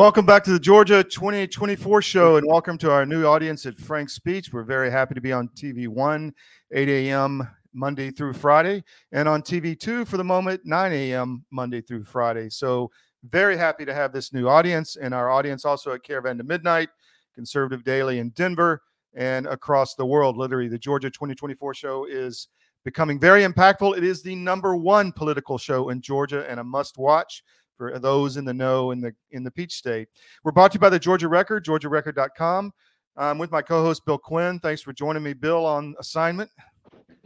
Welcome back to the Georgia 2024 show, and welcome to our new audience at Frank's Speech. We're very happy to be on TV One, 8 a.m. Monday through Friday, and on TV Two for the moment, 9 a.m. Monday through Friday. So, very happy to have this new audience, and our audience also at Caravan to Midnight, Conservative Daily in Denver, and across the world. Literally, the Georgia 2024 show is becoming very impactful. It is the number one political show in Georgia and a must watch for those in the know in the in the Peach State. We're brought to you by the Georgia Record, georgiarecord.com. I'm with my co-host Bill Quinn. Thanks for joining me, Bill, on assignment.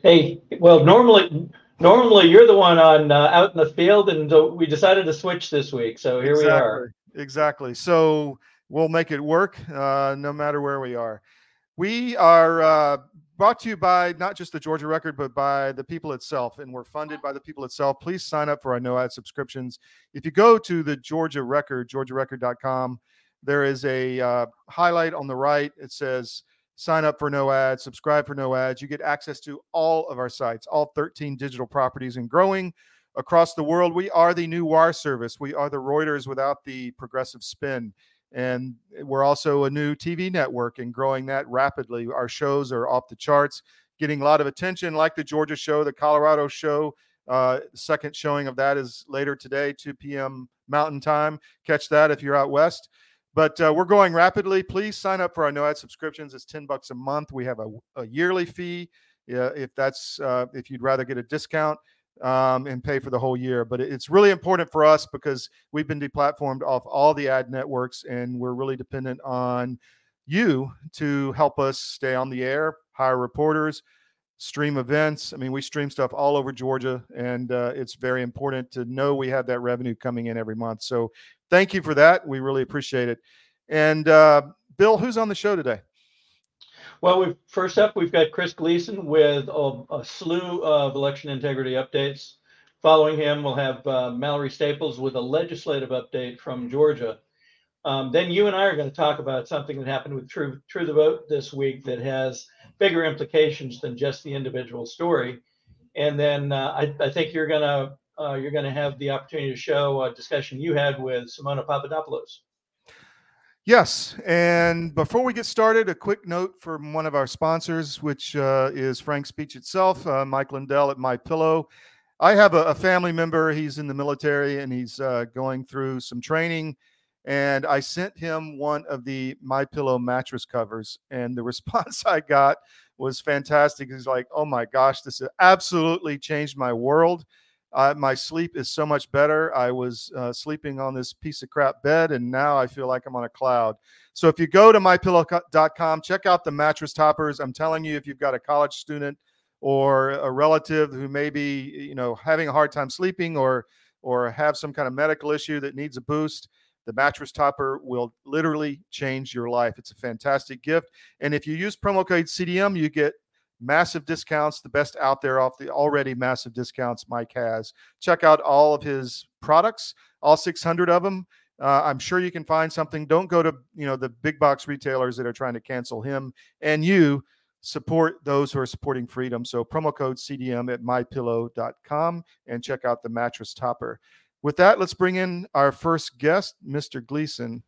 Hey, well, normally normally you're the one on uh, out in the field, and we decided to switch this week, so here exactly. we are. Exactly. So we'll make it work, uh, no matter where we are. We are uh, brought to you by not just the Georgia Record, but by the people itself. And we're funded by the people itself. Please sign up for our no ad subscriptions. If you go to the Georgia Record, georgiarecord.com, there is a uh, highlight on the right. It says sign up for no ads, subscribe for no ads. You get access to all of our sites, all 13 digital properties and growing across the world. We are the new wire service. We are the Reuters without the progressive spin and we're also a new TV network and growing that rapidly. Our shows are off the charts, getting a lot of attention, like the Georgia show, the Colorado show. Uh, second showing of that is later today, 2 p.m. Mountain Time. Catch that if you're out west. But uh, we're going rapidly. Please sign up for our no ad subscriptions. It's 10 bucks a month. We have a, a yearly fee. Yeah, if that's uh, if you'd rather get a discount um, and pay for the whole year. But it's really important for us because we've been deplatformed off all the ad networks, and we're really dependent on you to help us stay on the air, hire reporters, stream events. I mean, we stream stuff all over Georgia, and uh, it's very important to know we have that revenue coming in every month. So, thank you for that. We really appreciate it. And uh, Bill, who's on the show today? Well, we first up, we've got Chris Gleason with a, a, slew of election integrity updates. Following him, we'll have uh, Mallory Staples with a legislative update from Georgia. Um, then you and I are going to talk about something that happened with True, True the Vote this week that has bigger implications than just the individual story. And then uh, I, I, think you're going to uh, you're going to have the opportunity to show a discussion you had with Simona Papadopoulos. Yes. And before we get started, a quick note from one of our sponsors, which uh, is Frank's Speech itself, uh, Mike Lindell at My Pillow. I have a, a, family member. He's in the military and he's uh, going through some training. And I sent him one of the My Pillow mattress covers, and the response I got was fantastic. He's like, "Oh my gosh, this has absolutely changed my world." My sleep is so much better. I was uh, sleeping on this piece of crap bed, and now I feel like I'm on a cloud. So if you go to mypillow.com, check out the mattress toppers. I'm telling you, if you've got a college student or a relative who may be, you know, having a hard time sleeping or or have some kind of medical issue that needs a boost, the mattress topper will literally change your life. It's a fantastic gift. And if you use promo code CDM, you get massive discounts, the best out there off the already massive discounts Mike has. Check out all of his products, all 600 of them. Uh, I'm sure you can find something. Don't go to you know the big box retailers that are trying to cancel him and you. Support those who are supporting freedom. So promo code CDM at mypillow.com and check out the mattress topper. With that, let's bring in our first guest, Mr. Gleason.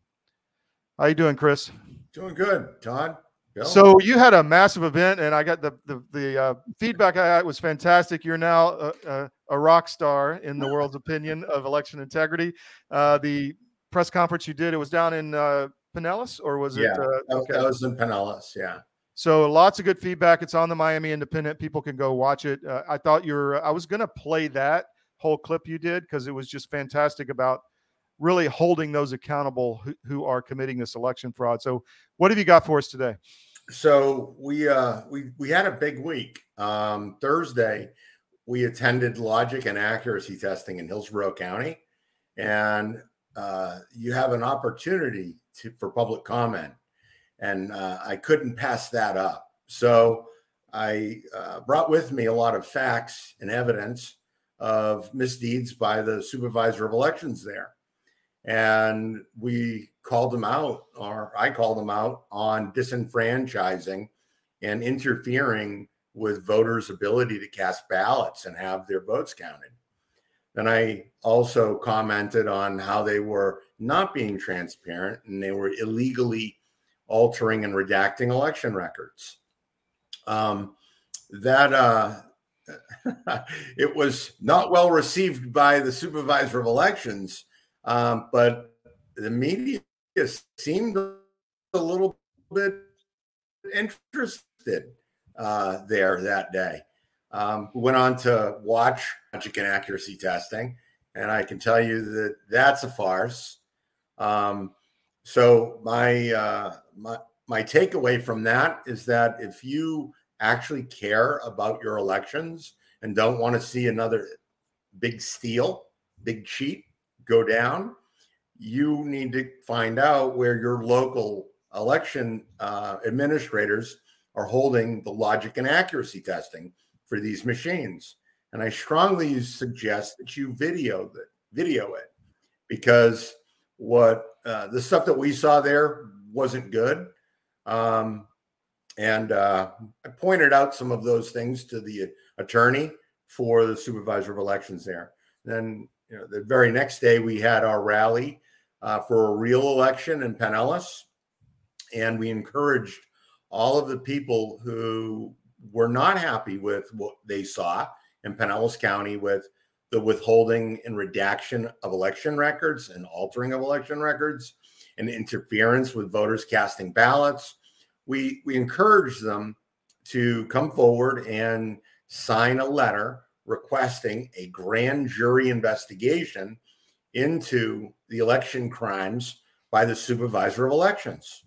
How you doing, Chris? Doing good, Todd. So you had a massive event, and I got the the, the uh, feedback I got was fantastic. You're now a, a, a, rock star in the world's opinion of election integrity. Uh, the press conference you did, it was down in uh, Pinellas, or was yeah, it? Uh, okay, that was in Pinellas. Yeah. So lots of good feedback. It's on the Miami Independent. People can go watch it. Uh, I thought you're. I was going to play that whole clip you did because it was just fantastic about really holding those accountable who, who, are committing this election fraud. So, what have you got for us today? So we uh, we we had a big week. Um, Thursday, we attended logic and accuracy testing in Hillsborough County, and uh, you have an opportunity to, for public comment, and uh, I couldn't pass that up. So I uh, brought with me a lot of facts and evidence of misdeeds by the supervisor of elections there, and we called them out, or I called them out on disenfranchising and interfering with voters' ability to cast ballots and have their votes counted. Then I also commented on how they were not being transparent and they were illegally altering and redacting election records. Um, that uh, it was not well received by the supervisor of elections, um, but the media seemed a little bit interested uh, there that day. Um, went on to watch logic and accuracy testing, and I can tell you that that's a farce. Um, so my uh, my my takeaway from that is that if you actually care about your elections and don't want to see another big steal, big cheat go down, you need to find out where your local election uh, administrators are holding the logic and accuracy testing for these machines. And I strongly suggest that you video it, video it, because what uh, the stuff that we saw there wasn't good. Um, and uh, I pointed out some of those things to the attorney for the supervisor of elections there. Then, you know, the very next day we had our rally uh, for a real election in Pinellas, and we encouraged all of the people who were not happy with what they saw in Pinellas County with the withholding and redaction of election records and altering of election records and interference with voters casting ballots. We we encourage them to come forward and sign a letter requesting a grand jury investigation into the election crimes by the supervisor of elections.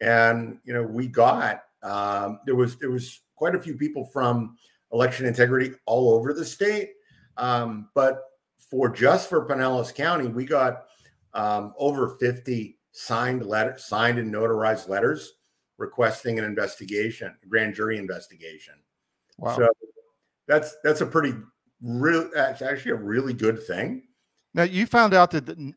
And you know, we got um, there was there was quite a few people from election integrity all over the state. Um, but for just for Pinellas County, we got um, over 50 signed letter signed and notarized letters requesting an investigation, grand jury investigation. Wow. So that's that's a pretty real that's actually a really good thing. Now you found out that the,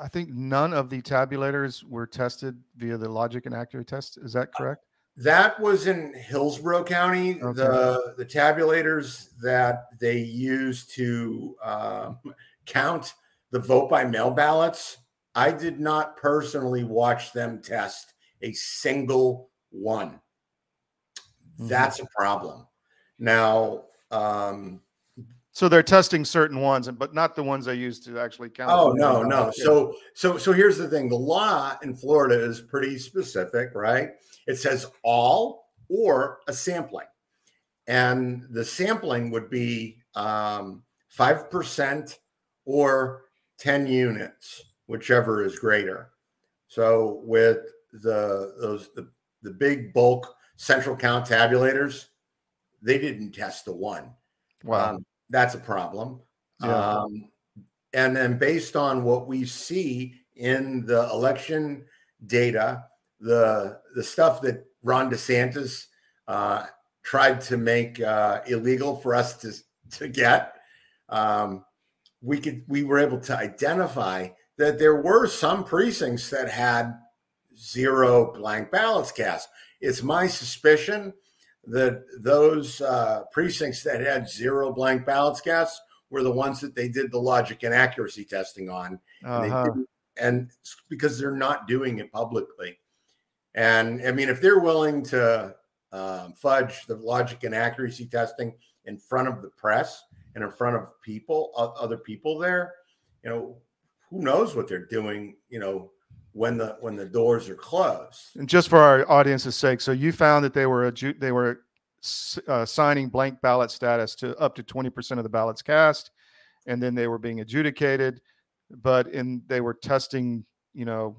I think none of the tabulators were tested via the logic and accuracy test. Is that correct? That was in Hillsborough County. Okay. The the tabulators that they use to um, count the vote by mail ballots. I did not personally watch them test a single one. Mm-hmm. That's a problem. Now, um, so they're testing certain ones, but not the ones they use to actually count. Oh no, no. So so so here's the thing: the law in Florida is pretty specific, right? It says all or a sampling, and the sampling would be um, five percent or ten units, whichever is greater. So with the those the the big bulk central count tabulators, they didn't test the one. Wow. Um, that's a problem. Yeah. Um, and then based on what we see in the election data, the the stuff that Ron DeSantis uh, tried to make uh, illegal for us to to get, um, we could we were able to identify that there were some precincts that had zero blank ballots cast. It's my suspicion that those uh, precincts that had zero blank ballots cast were the ones that they did the logic and accuracy testing on. Uh-huh. And, and, because they're not doing it publicly. And I mean, if they're willing to um, fudge the logic and accuracy testing in front of the press and in front of people, other people there, you know, who knows what they're doing, you know, when the when the doors are closed. And just for our audience's sake, so you found that they were a, they were uh, signing blank ballot status to up to 20% of the ballots cast and then they were being adjudicated but in they were testing you know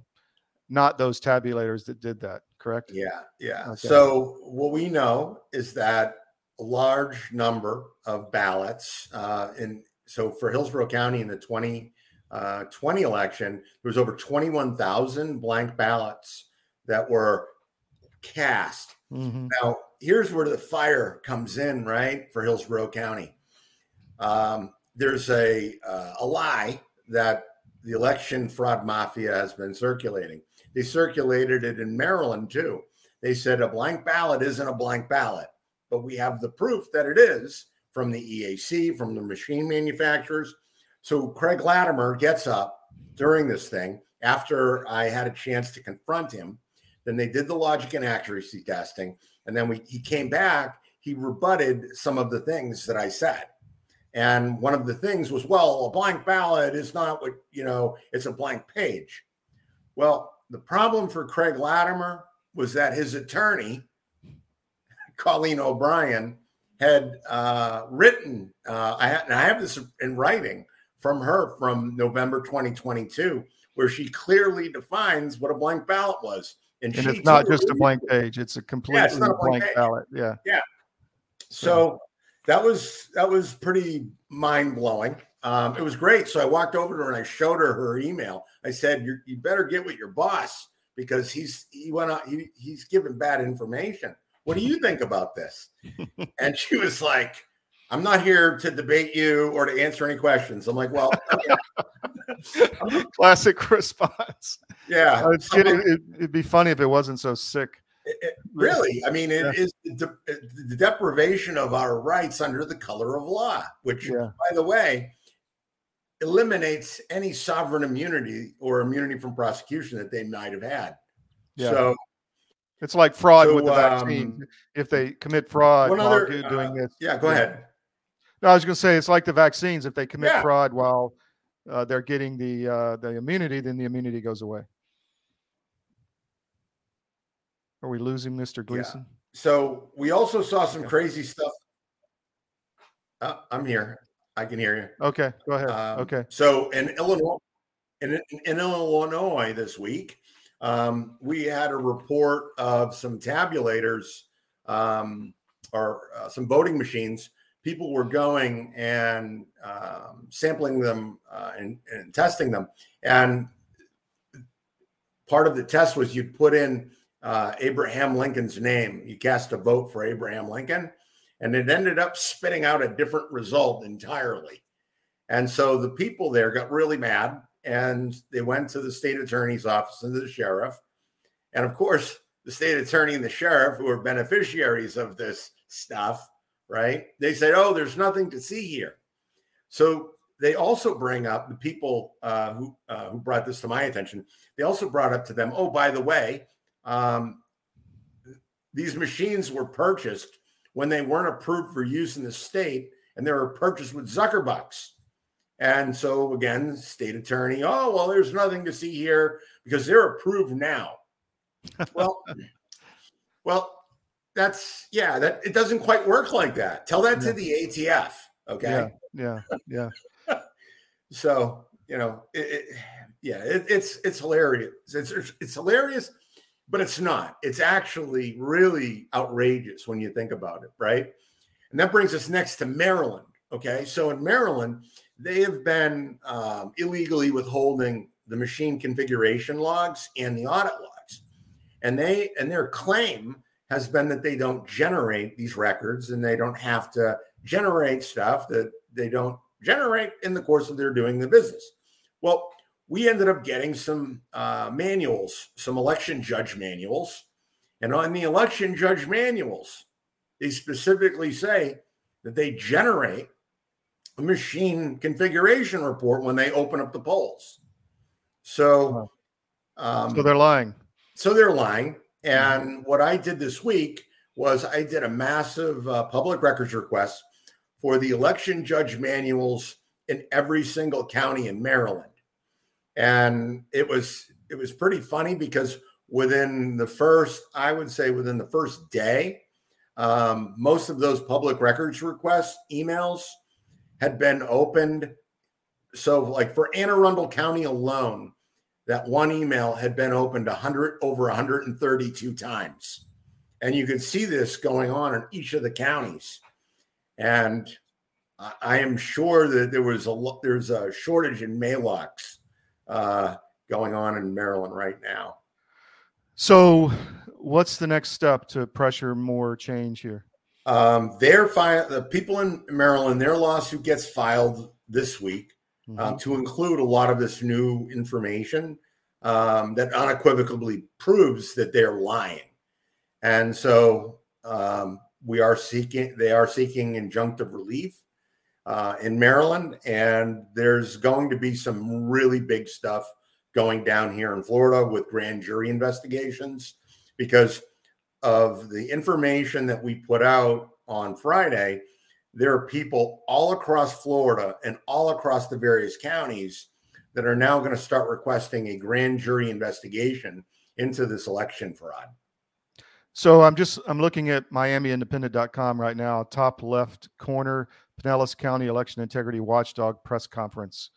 not those tabulators that did that correct yeah yeah okay. so what we know is that a large number of ballots uh, in so for hillsborough county in the 20 uh, 20 election, there was over 21,000 blank ballots that were cast. Mm-hmm. Now, here's where the fire comes in, right, for Hillsborough County. Um, there's a uh, a lie that the election fraud mafia has been circulating. They circulated it in Maryland too. They said a blank ballot isn't a blank ballot, but we have the proof that it is from the EAC, from the machine manufacturers, So Craig Latimer gets up during this thing after I had a chance to confront him. Then they did the logic and accuracy testing, and then we he came back. He rebutted some of the things that I said. And one of the things was, well, a blank ballot is not what, you know, it's a blank page. Well, the problem for Craig Latimer was that his attorney, Colleen O'Brien, had uh, written, uh, I, I have this in writing from her from November 2022, where she clearly defines what a blank ballot was. And, and it's not just a blank page; it's a completely yeah, it's blank, blank ballot. Yeah, yeah. So that was that was pretty mind blowing. Um, it was great. So I walked over to her and I showed her her email. I said, "You better get with your boss because he's he went on he, he's giving bad information. What do you think about this?" and she was like, "I'm not here to debate you or to answer any questions." I'm like, "Well." Classic response. Yeah, it, it'd be funny if it wasn't so sick. It, really, I mean, it yeah. is the, the, deprivation of our rights under the color of law, which, yeah. by the way, eliminates any sovereign immunity or immunity from prosecution that they might have had. Yeah. So it's like fraud so, with the vaccine. Um, if they commit fraud while other, doing uh, this, yeah, go ahead. No, I was going to say it's like the vaccines. If they commit fraud while uh, they're getting the uh, the immunity, then the immunity goes away. Are we losing Mr. Gleason? Yeah. So we also saw some crazy stuff. Uh, I'm here. I can hear you. Okay, go ahead. Um, okay. So in Illinois, in, in Illinois this week, um, we had a report of some tabulators um, or uh, some voting machines. People were going and um, sampling them uh, and, and testing them. And part of the test was you put in uh, Abraham Lincoln's name. You cast a vote for Abraham Lincoln, and it ended up spitting out a different result entirely. And so the people there got really mad and they went to the state attorney's office and the sheriff. And of course, the state attorney and the sheriff, who are beneficiaries of this stuff, right? They said, oh, there's nothing to see here. So they also bring up the people uh, who, uh, who brought this to my attention. They also brought up to them, oh, by the way, um, these machines were purchased when they weren't approved for use in the state, and they were purchased with Zuckerbucks. And so again, state attorney, oh well, there's nothing to see here because they're approved now. well, well, that's yeah, that it doesn't quite work like that. Tell that yeah. to the ATF. Okay. Yeah. Yeah. yeah. so you know, it, it, yeah, it, it's it's hilarious. It's it's hilarious but it's not. It's actually really outrageous when you think about it, right? And that brings us next to Maryland. Okay, so in Maryland, they have been um, illegally withholding the machine configuration logs and the audit logs, and they and their claim has been that they don't generate these records and they don't have to generate stuff that they don't generate in the course of their doing the business. Well, we ended up getting some uh, manuals, some election judge manuals. And on the election judge manuals, they specifically say that they generate a machine configuration report when they open up the polls. So, um, so they're lying. So they're lying. And mm-hmm. what I did this week was I did a massive uh, public records request for the election judge manuals in every single county in Maryland and it was it was pretty funny because within the first i would say within the first day um, most of those public records requests emails had been opened so like for anne arundel county alone that one email had been opened 100 over 132 times and you could see this going on in each of the counties and i am sure that there was a there's a shortage in mailbox uh, going on in Maryland right now. So, what's the next step to pressure more change here? Um, their fi- the people in Maryland, their lawsuit gets filed this week um, mm-hmm. to include a lot of this new information um, that unequivocally proves that they're lying. And so um, we are seeking, they are seeking injunctive relief. uh, in Maryland, and there's going to be some really big stuff going down here in Florida with grand jury investigations because of the information that we put out on Friday. There are people all across Florida and all across the various counties that are now going to start requesting a grand jury investigation into this election fraud. So I'm just I'm looking at MiamiIndependent.com right now, top left corner, Pinellas County Election Integrity Watchdog press conference.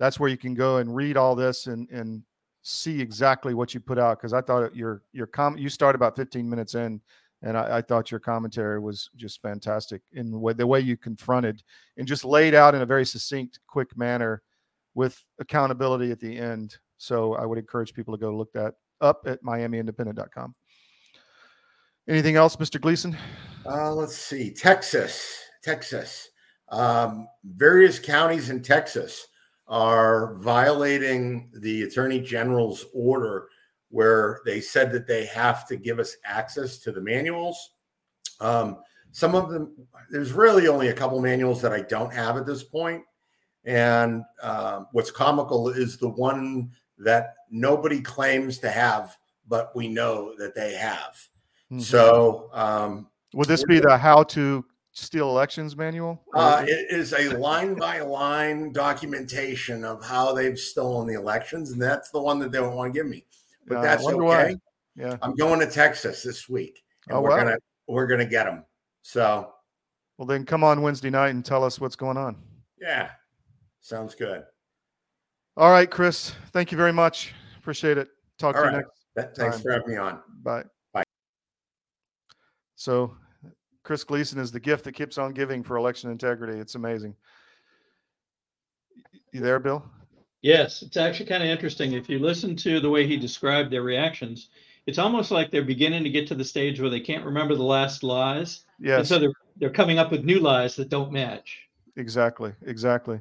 That's where you can go and read all this and and see exactly what you put out. Because I thought your your comment you start about 15 minutes in, and I, I thought your commentary was just fantastic in the way, you confronted and just laid out in a very succinct, quick manner, with accountability at the end. So I would encourage people to go look that up at MiamiIndependent.com. Anything else, Mr. Gleason? Uh, let's see. Texas, Texas. Um, various counties in Texas are violating the attorney general's order where they said that they have to give us access to the manuals. Um, some of them, there's really only a couple manuals that I don't have at this point. And uh, what's comical is the one that nobody claims to have, but we know that they have. Mm-hmm. So, um, would this be the how to steal elections manual? Uh, it is a line by line documentation of how they've stolen the elections, and that's the one that they don't want to give me. But uh, that's okay. Why. Yeah, I'm going to Texas this week, and oh, we're wow. gonna we're gonna get them. So, well, then come on Wednesday night and tell us what's going on. Yeah, sounds good. All right, Chris. Thank you very much. Appreciate it. Talk All to right. you next. Thanks time. for having me on. Bye. Bye. So Chris Gleason is the gift that keeps on giving for election integrity. It's amazing. You there, Bill? Yes, it's actually kind of interesting. If you listen to the way he described their reactions, it's almost like they're beginning to get to the stage where they can't remember the last lies. Yes. And so they're they're coming up with new lies that don't match. Exactly. Exactly.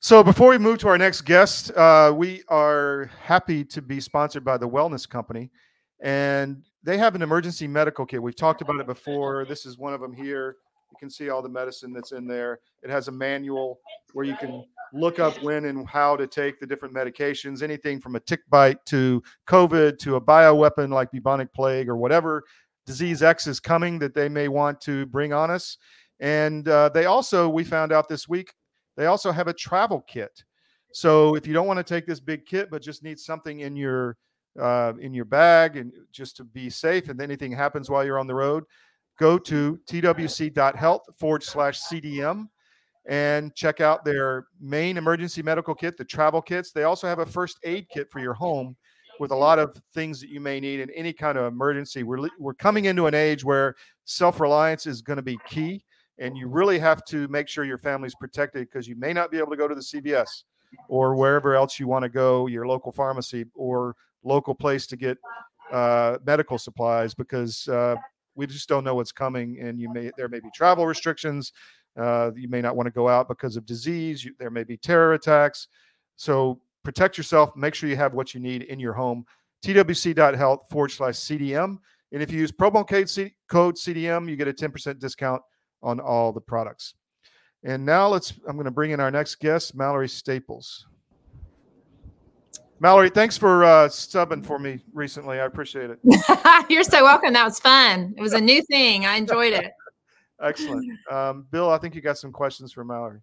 So before we move to our next guest, uh, we are happy to be sponsored by the Wellness Company, and they have an emergency medical kit. We've talked about it before. This is one of them here. You can see all the medicine that's in there. It has a manual where you can look up when and how to take the different medications, anything from a tick bite to COVID to a bioweapon like bubonic plague or whatever disease X is coming that they may want to bring on us. And uh, they also, we found out this week, they also have a travel kit. So if you don't want to take this big kit, but just need something in your uh, in your bag and just to be safe and anything happens while you're on the road, go to twc.health forward slash CDM and check out their main emergency medical kit, the travel kits. They also have a first aid kit for your home with a lot of things that you may need in any kind of emergency. We're, we're coming into an age where self reliance is going to be key, and you really have to make sure your family's protected because you may not be able to go to the CVS or wherever else you want to go, your local pharmacy or local place to get uh, medical supplies because uh, we just don't know what's coming, and you may there may be travel restrictions. Uh, you may not want to go out because of disease. You, there may be terror attacks. So protect yourself. Make sure you have what you need in your home. TWC.health forward slash CDM. And if you use promo code CDM, you get a 10% discount on all the products. And now let's, I'm going to bring in our next guest, Mallory Staples. Mallory, thanks for uh, subbing for me recently. I appreciate it. You're so welcome. That was fun. It was a new thing. I enjoyed it. Excellent. Um, Bill, I think you got some questions for Mallory.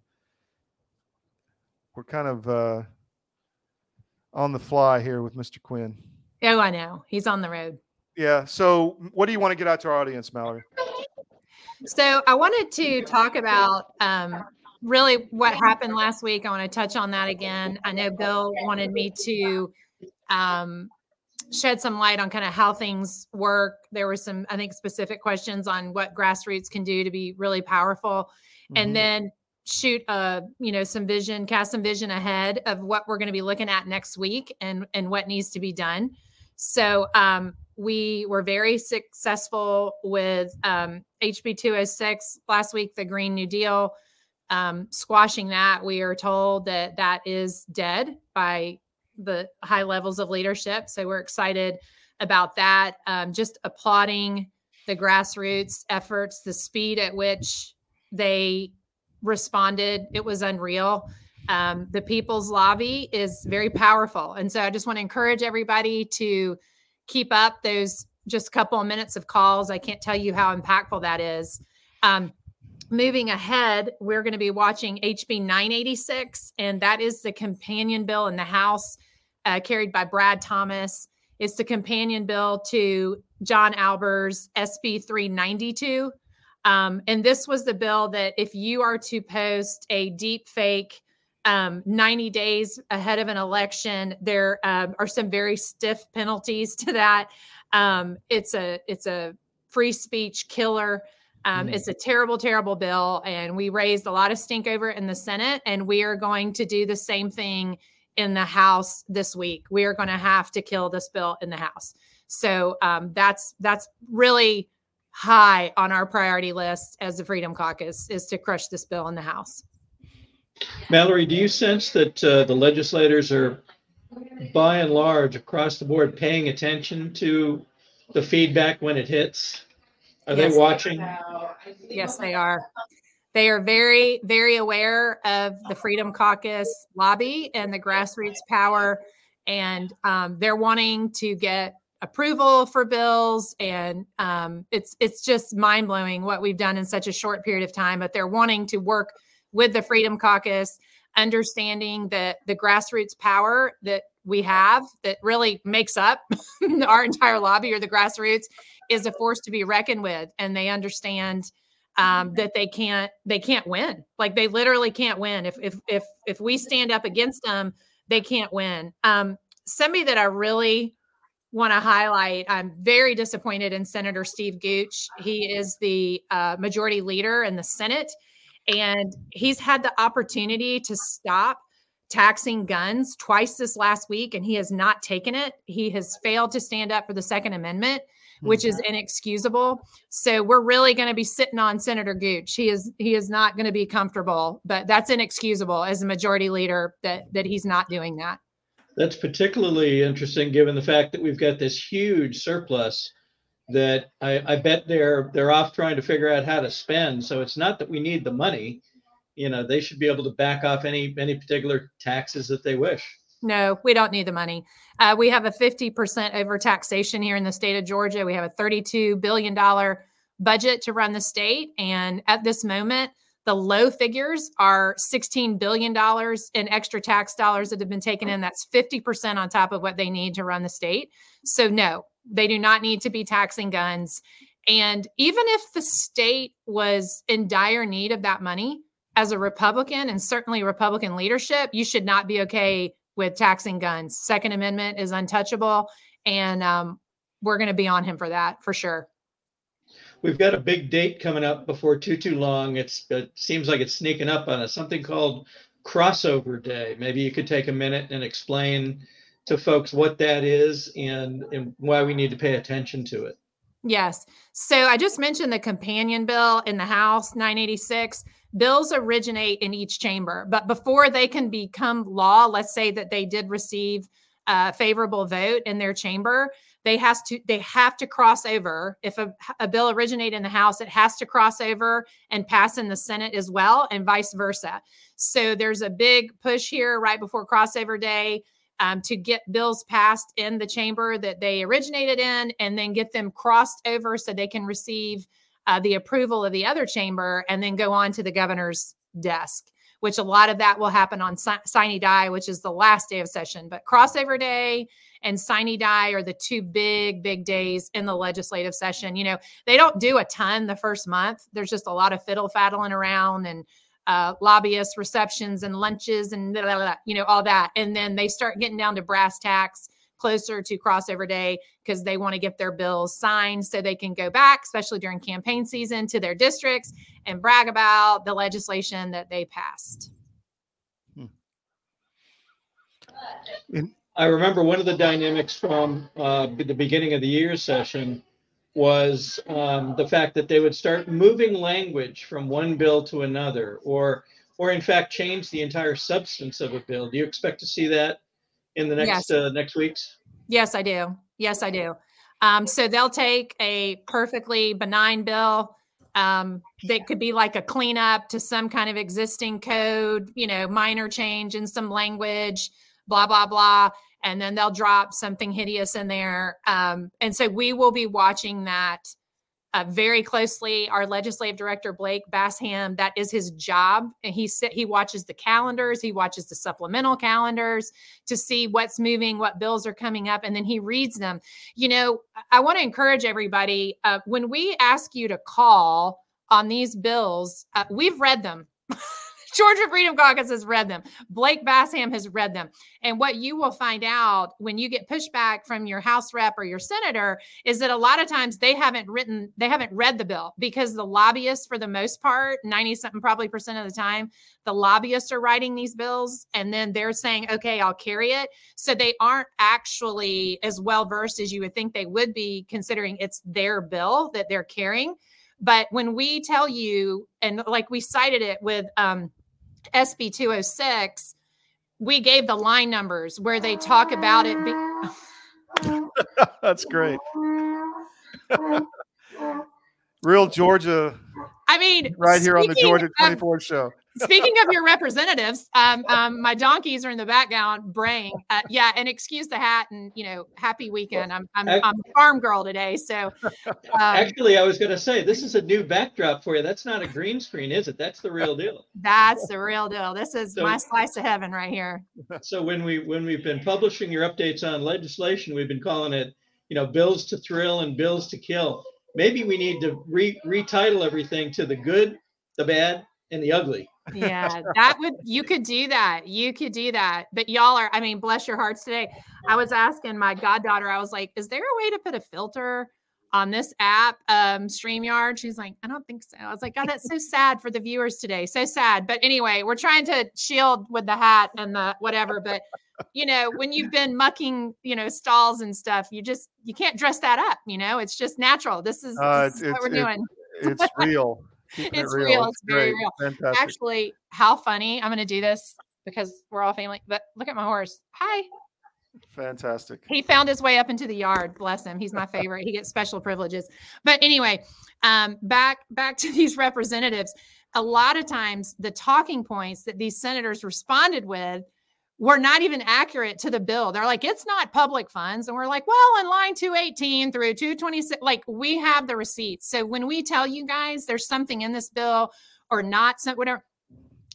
We're kind of uh, on the fly here with Mr. Quinn. Oh, I know. He's on the road. Yeah. So, what do you want to get out to our audience, Mallory? So, I wanted to talk about um, really what happened last week. I want to touch on that again. I know Bill wanted me to um, shed some light on kind of how things work. There were some, I think, specific questions on what grassroots can do to be really powerful, mm-hmm. and then shoot uh you know some vision cast some vision ahead of what we're going to be looking at next week and and what needs to be done so um we were very successful with um hb 206 last week the green new deal um, squashing that, we are told that that is dead by the high levels of leadership. So we're excited about that. Um, just applauding the grassroots efforts, the speed at which they responded. It was unreal. Um, the people's lobby is very powerful. And so I just want to encourage everybody to keep up those just couple of minutes of calls. I can't tell you how impactful that is. Um, moving ahead, we're going to be watching HB 986, and that is the companion bill in the House uh, carried by Brad Thomas. It's the companion bill to John Alber's SB 392. Um, and this was the bill that if you are to post a deep fake um, 90 days ahead of an election, there um, are some very stiff penalties to that. Um, it's a it's a free speech killer. Um, mm. It's a terrible, terrible bill, and we raised a lot of stink over it in the Senate, and we are going to do the same thing in the House this week. We are going to have to kill this bill in the House. So um, that's that's really high on our priority list as the Freedom Caucus is to crush this bill in the House. Mallory, do you sense that uh, the legislators are, by and large, across the board, paying attention to the feedback when it hits? Are yes, they watching? Yes, they are. They are very, very aware of the Freedom Caucus lobby and the grassroots power, and um, they're wanting to get approval for bills and um, it's it's just mind blowing what we've done in such a short period of time but they're wanting to work with the freedom caucus understanding that the grassroots power that we have that really makes up our entire lobby or the grassroots is a force to be reckoned with and they understand um, that they can't they can't win. Like they literally can't win. If if if if we stand up against them they can't win. Um, somebody that i really want to highlight i'm very disappointed in senator steve gooch. He is the uh, majority leader in the senate and he's had the opportunity to stop taxing guns twice this last week and he has not taken it. He has failed to stand up for the second amendment which is mm-hmm. inexcusable. So we're really going to be sitting on Senator Gooch. He is he is not going to be comfortable, but that's inexcusable as a majority leader that that he's not doing that. That's particularly interesting given the fact that we've got this huge surplus that I, I bet they're they're off trying to figure out how to spend. So it's not that we need the money. You know, they should be able to back off any any particular taxes that they wish. No, we don't need the money. Uh, we have a 50% over taxation here in the state of Georgia. We have a $32 billion budget to run the state. And at this moment, the low figures are $16 billion in extra tax dollars that have been taken in. That's 50% on top of what they need to run the state. So, no, they do not need to be taxing guns. And even if the state was in dire need of that money, as a Republican and certainly Republican leadership, you should not be okay with taxing guns. Second Amendment is untouchable, and um, we're going to be on him for that for sure. We've got a big date coming up before too too long. It's it seems like it's sneaking up on us. Something called Crossover Day. Maybe you could take a minute and explain to folks what that is and, and why we need to pay attention to it. Yes. So I just mentioned the companion bill in the House 986 bills originate in each chamber, but before they can become law, let's say that they did receive a favorable vote in their chamber, they has to they have to cross over. If a, a bill originate in the House, it has to cross over and pass in the Senate as well, and vice versa. So there's a big push here right before crossover day. Um, to get bills passed in the chamber that they originated in and then get them crossed over so they can receive uh, the approval of the other chamber and then go on to the governor's desk which a lot of that will happen on sine die which is the last day of session. But crossover day and sine die are the two big big days in the legislative session. You know they don't do a ton the first month. There's just a lot of fiddle faddling around and uh, lobbyist receptions and lunches and blah, blah, blah, you know all that. And then they start getting down to brass tacks closer to crossover day because they want to get their bills signed so they can go back, especially during campaign season, to their districts and brag about the legislation that they passed. Hmm. I remember one of the dynamics from uh, the beginning of the year session was um, the fact that they would start moving language from one bill to another, or, or in fact, change the entire substance of a bill. Do you expect to see that in the next yes. uh, next weeks? Yes, I do. Yes, I do. Um, so they'll take a perfectly benign bill um, that could be like a cleanup to some kind of existing code, you know, minor change in some language, blah, blah, blah. And then they'll drop something hideous in there. Um, and so we will be watching that uh, very closely. Our legislative director, Blake Bassham, that is his job. And he sit, he watches the calendars, he watches the supplemental calendars to see what's moving, what bills are coming up, and then he reads them. You know, I want to encourage everybody uh, when we ask you to call on these bills, uh, we've read them. Georgia Freedom Caucus has read them. Blake Bassham has read them. And what you will find out when you get pushback from your House rep or your senator is that a lot of times they haven't written, they haven't read the bill because the lobbyists, for the most part, 90 something probably percent of the time, the lobbyists are writing these bills and then they're saying, okay, I'll carry it. So they aren't actually as well versed as you would think they would be, considering it's their bill that they're carrying. But when we tell you, and like we cited it with um, SB 206, we gave the line numbers where they talk about it. Be- That's great. Real Georgia. I mean, right here on the Georgia of- 24 show. Speaking of your representatives, um, um, my donkeys are in the background braying. Uh, yeah, and excuse the hat, and you know, happy weekend. I'm I'm, I'm a farm girl today, so um, Actually, I was going to say this is a new backdrop for you. That's not a green screen, is it? That's the real deal. that's the real deal. This is So- my slice of heaven right here. So when we when we've been publishing your updates on legislation, we've been calling it, you know, bills to thrill and bills to kill. Maybe we need to re- retitle everything to the good, the bad, and the ugly. Yeah that would you could do that you could do that but y'all are i mean bless your hearts today. I was asking my goddaughter i was like is there a way to put a filter on this app um streamyard? She's like i don't think so. I was like god that's so sad for the viewers today so sad. But anyway we're trying to shield with the hat and the whatever but you know when you've been mucking you know stalls and stuff you just you can't dress that up you know it's just natural this is, Uh, this is it's- what we're it's- doing. It's real. It It's real. It's very real. Fantastic. actually how funny i'm going to do this because we're all family but look at my horse hi Fantastic. he found his way up into the yard bless him he's my favorite he gets special privileges but anyway um back back to these representatives a lot of times the talking points that these senators responded with were not even accurate to the bill. They're like, it's not public funds. And we're like, well, in line 218 through 226, like we have the receipts. So when we tell you guys there's something in this bill or not, whatever,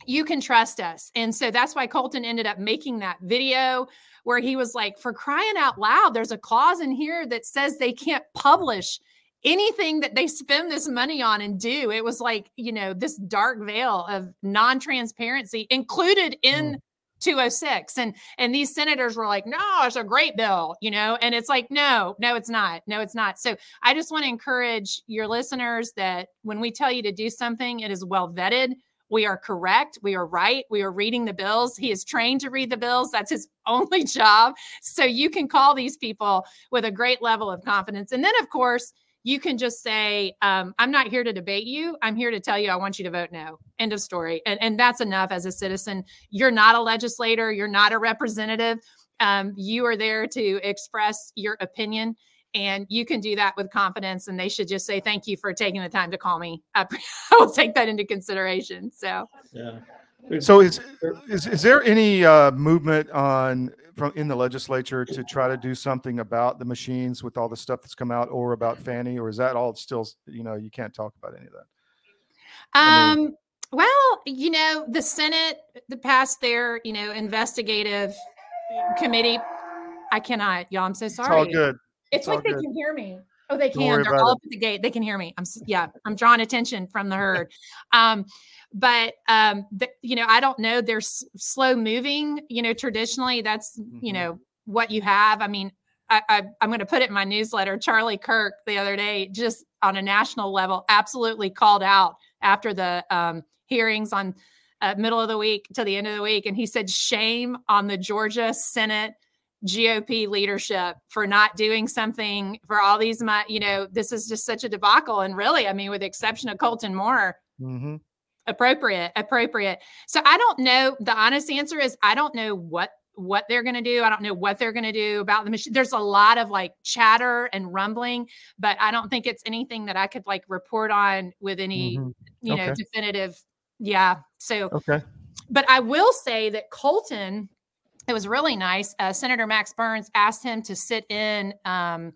you can trust us. And so that's why Colton ended up making that video where he was like, for crying out loud, there's a clause in here that says they can't publish anything that they spend this money on and do. It was like, you know, this dark veil of non transparency included in. Mm. 206 and and these senators were like no it's a great bill you know and it's like no no it's not no it's not. So i just want to encourage your listeners that when we tell you to do something it is well vetted. We are correct we are right we are reading the bills. He is trained to read the bills that's his only job. So you can call these people with a great level of confidence. And then of course you can just say, um, I'm not here to debate you. I'm here to tell you I want you to vote no. End of story. And, and that's enough as a citizen. You're not a legislator, you're not a representative. Um, you are there to express your opinion. And you can do that with confidence. And they should just say, Thank you for taking the time to call me. I, I will take that into consideration. So, Yeah. So is is is there any uh, movement on from in the legislature to try to do something about the machines with all the stuff that's come out, or about Fani, or is that all still you know you can't talk about any of that? I um, well, you know, the Senate the passed their, you know, investigative committee. I cannot, y'all. I'm so sorry. It's all good. It's It's like they good. can hear me. Oh, they can. They're all it. up at the gate. They can hear me. I'm yeah. I'm drawing attention from the herd. Um, but um, the, you know, I don't know. They're s- slow moving. You know, traditionally that's you Mhm. know what you have. I mean, I, I I'm going to put it in my newsletter. Charlie Kirk the other day, just on a national level, absolutely called out after the um, hearings on uh, middle of the week to the end of the week, and he said, "Shame on the Georgia Senate." GOP leadership for not doing something for all these months. You know, this is just such a debacle. And really, I mean, with the exception of Colton Moore, hmm appropriate, appropriate. So I don't know. The honest answer is I don't know what what they're going to do. I don't know what they're going to do about the machine. There's a lot of like chatter and rumbling, but I don't think it's anything that I could like report on with any, Mhm. you know, definitive. Yeah. So, Okay. but I will say that Colton, it was really nice. Uh, Senator Max Burns asked him to sit in um,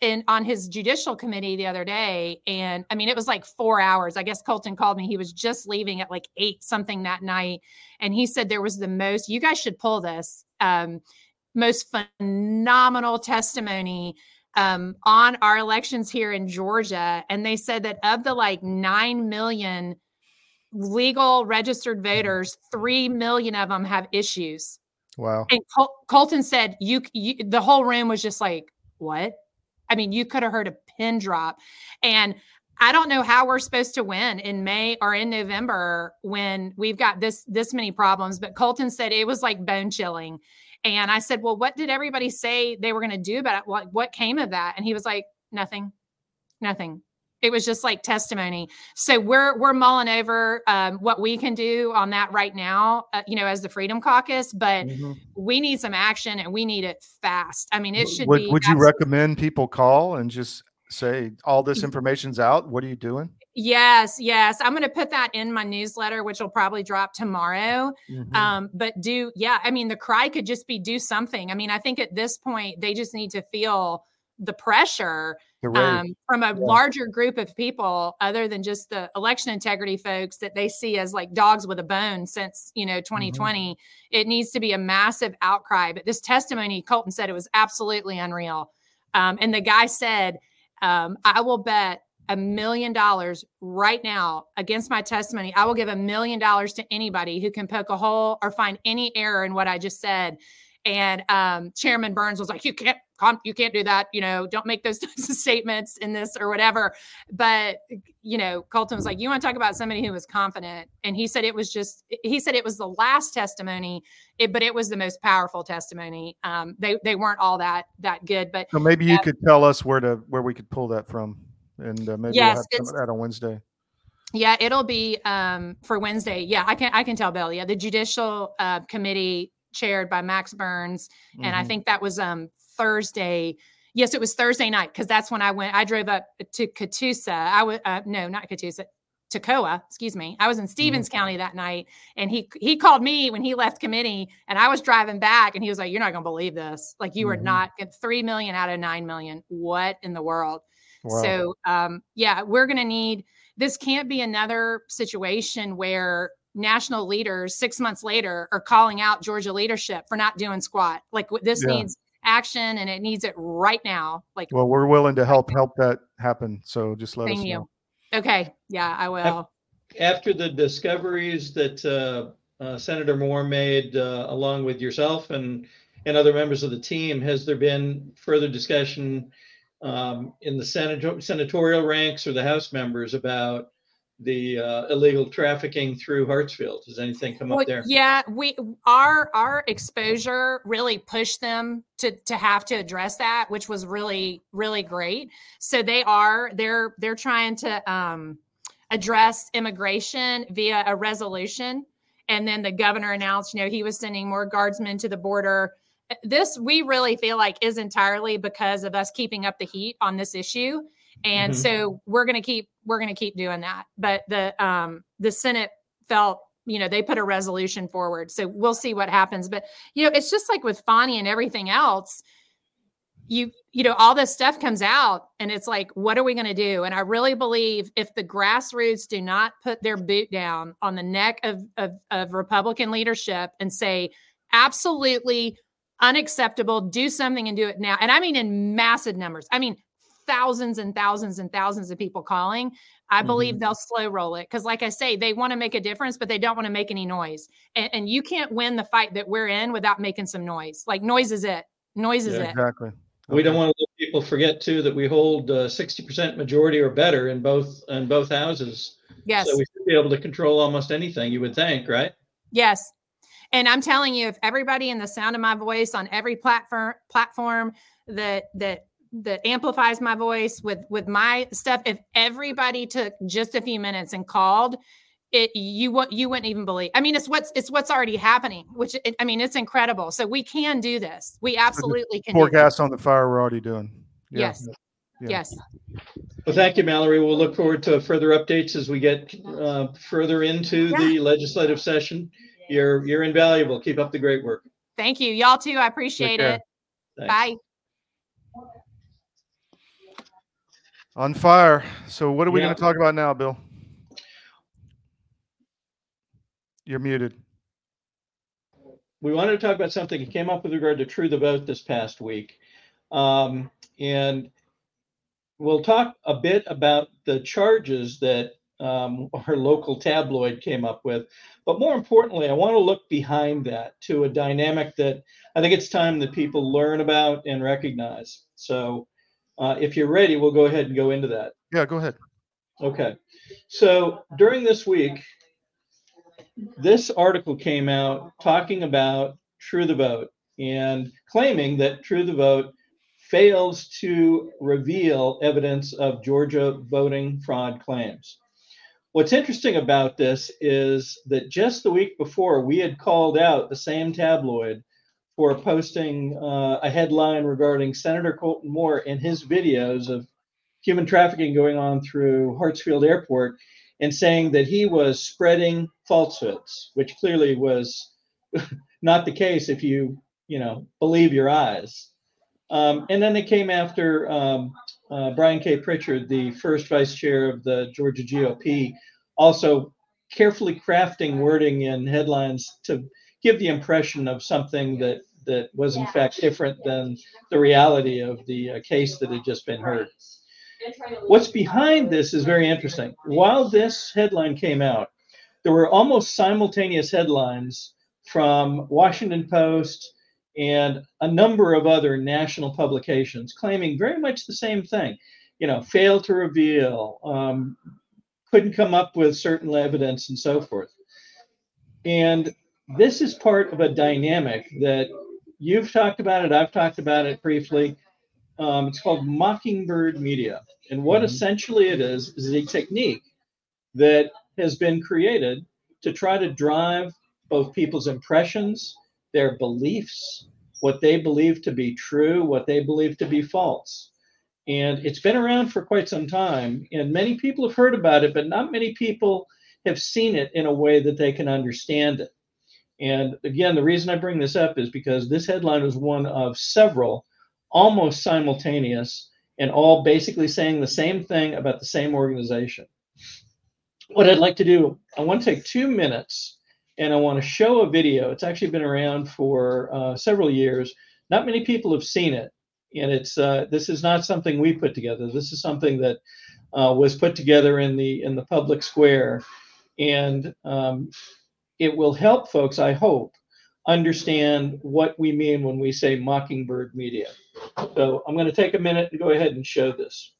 in on his judicial committee the other day, and I mean it was like four hours. I guess Colton called me. He was just leaving at like eight something that night, and he said there was the most. You guys should pull this. Um, most phenomenal testimony um, on our elections here in Georgia, and they said that of the like nine million legal registered voters, three million of them have issues. Wow. And Col- Colton said, "You, you." The whole room was just like, "What?" I mean, you could have heard a pin drop, and I don't know how we're supposed to win in May or in November when we've got this this many problems. But Colton said it was like bone chilling, and I said, "Well, what did everybody say they were going to do about it? What what came of that?" And he was like, "Nothing, nothing." It was just like testimony. So we're we're mulling over um, what we can do on that right now, uh, you know, as the Freedom Caucus. But Mhm. we need some action and we need it fast. I mean, it should would be. would you abs- recommend people call and just say all this information's out? What are you doing? Yes, yes. I'm going to put that in my newsletter, which will probably drop tomorrow. Mhm. Um, but do, yeah, I mean, the cry could just be do something. I mean, I think at this point, they just need to feel the pressure the rate. Um, from a larger group of people other than just the election integrity folks that they see as like dogs with a bone since you know 2020 it needs to be a massive outcry. But this testimony colton said it was absolutely unreal. Um, and the guy said um, i will bet a million dollars right now against my testimony i will give a million dollars to anybody who can poke a hole or find any error in what i just said and um, chairman burns was like you can't you can't do that you know don't make those types of statements in this or whatever but you know colton was like you want to talk about somebody who was confident and he said it was just he said it was the last testimony it, but it was the most powerful testimony um, they they weren't all that that good but so maybe you yeah. could tell us where to where we could pull that from, and uh, maybe Yes, we'll have some that on Wednesday. Yeah, it'll be um, for Wednesday. Yeah, I can I can tell Bill. Yeah, the judicial uh, committee chaired by Max Burns, and I Mhm. think that was um, Thursday. Yes, it was Thursday night because that's when I went. I drove up to Catoosa. I was uh, no, not Catoosa, Toccoa. Excuse me. I was in Stephens County that night, and he he called me when he left committee, and I was driving back, and he was like, "You're not going to believe this. Like, you are Mhm. not get three million out of nine million. What in the world?" Wow. So um, yeah, we're going to need this. Can't be another situation where national leaders six months later are calling out Georgia leadership for not doing squat. Like this Yeah. needs action, and it needs it right now. Like well, we're willing to help help that happen. So just let us thank know. you. Okay, yeah, I will. After the discoveries that uh, uh, Senator Moore made, uh, along with yourself and and other members of the team, has there been further discussion um, in the senator, senatorial ranks or the House members about the uh, illegal trafficking through Hartsfield? Has anything come Well, up there? yeah, we our our exposure really pushed them to to have to address that, which was really really great. So they are they're they're trying to um, address immigration via a resolution, and then the governor announced, you know, he was sending more guardsmen to the border. This we really feel like is entirely because of us keeping up the heat on this issue and Mhm. so we're going to keep we're going to keep doing that. But the um the senate felt you know they put a resolution forward. So we'll see what happens. But you know it's just like with Fani and everything else you you know all this stuff comes out and it's like what are we going to do? And i really believe if the grassroots do not put their boot down on the neck of of, of republican leadership and say absolutely unacceptable. Do something and do it now. And i mean in massive numbers. I mean thousands and thousands and thousands of people calling i believe they'll slow roll it because like i say they want to make a difference but they don't want to make any noise and, and you can't win the fight that we're in without making some noise like noise is it noise is Yeah, it Exactly. We don't want to let people forget too that we hold uh, sixty percent majority or better in both in both houses. yes So we should be able to control almost anything. You would think, right? Yes. And I'm telling you, if everybody in the sound of my voice on every platform platform that that that amplifies my voice with with my stuff, if everybody took just a few minutes and called, it you what you wouldn't even believe. I mean, it's what's it's what's already happening, which it, I mean, it's incredible. So we can do this. We absolutely can. Pour do this. gas on the fire we're already doing. Yeah. Yes. Yeah. Yes. Well, thank you, Mallory. We'll look forward to further updates as we get uh, further into the legislative session. You're you're invaluable. Keep up the great work. Thank you. Y'all too. I appreciate it. Thanks. Bye. On fire. So what are we Yeah. going to talk about now, Bill? You're muted. we wanted to talk about something that came up with regard to True the Vote this past week. Um, and we'll talk a bit about the charges that um, our local tabloid came up with. But more importantly, I want to look behind that to a dynamic that I think it's time that people learn about and recognize. So uh, if you're ready, we'll go ahead and go into that. Yeah, go ahead. Okay. So during this week, this article came out talking about True the Vote and claiming that True the Vote fails to reveal evidence of Georgia voting fraud claims. What's interesting about this is that just the week before, we had called out the same tabloid for posting uh, a headline regarding Senator Colton Moore and his videos of human trafficking going on through Hartsfield Airport and saying that he was spreading falsehoods, which clearly was not the case if you, you know, believe your eyes. Um, and then they came after um, uh, Brian K. Pritchard, the first vice chair of the Georgia GOP, also carefully crafting wording in headlines to give the impression of something that that was in fact different than the reality of the uh, case that had just been heard. What's behind this is very interesting. While this headline came out, there were almost simultaneous headlines from Washington Post and a number of other national publications claiming very much the same thing. You know, failed to reveal, um, couldn't come up with certain evidence, and so forth. And this is part of a dynamic that you've talked about it, I've talked about it briefly. Um, it's called Mockingbird Media. And what Mhm. essentially it is, is a technique that has been created to try to drive both people's impressions, their beliefs, what they believe to be true, what they believe to be false. And it's been around for quite some time, and many people have heard about it, but not many people have seen it in a way that they can understand it. And again, the reason I bring this up is because this headline was one of several almost simultaneous and all basically saying the same thing about the same organization. What I'd like to do, I want to take two minutes and I want to show a video. It's actually been around for uh, several years. Not many people have seen it, and it's uh, this is not something we put together. This is something that uh, was put together in the in the public square, and um, it will help folks, I hope, understand what we mean when we say Mockingbird Media. So I'm going to take a minute to go ahead and show this.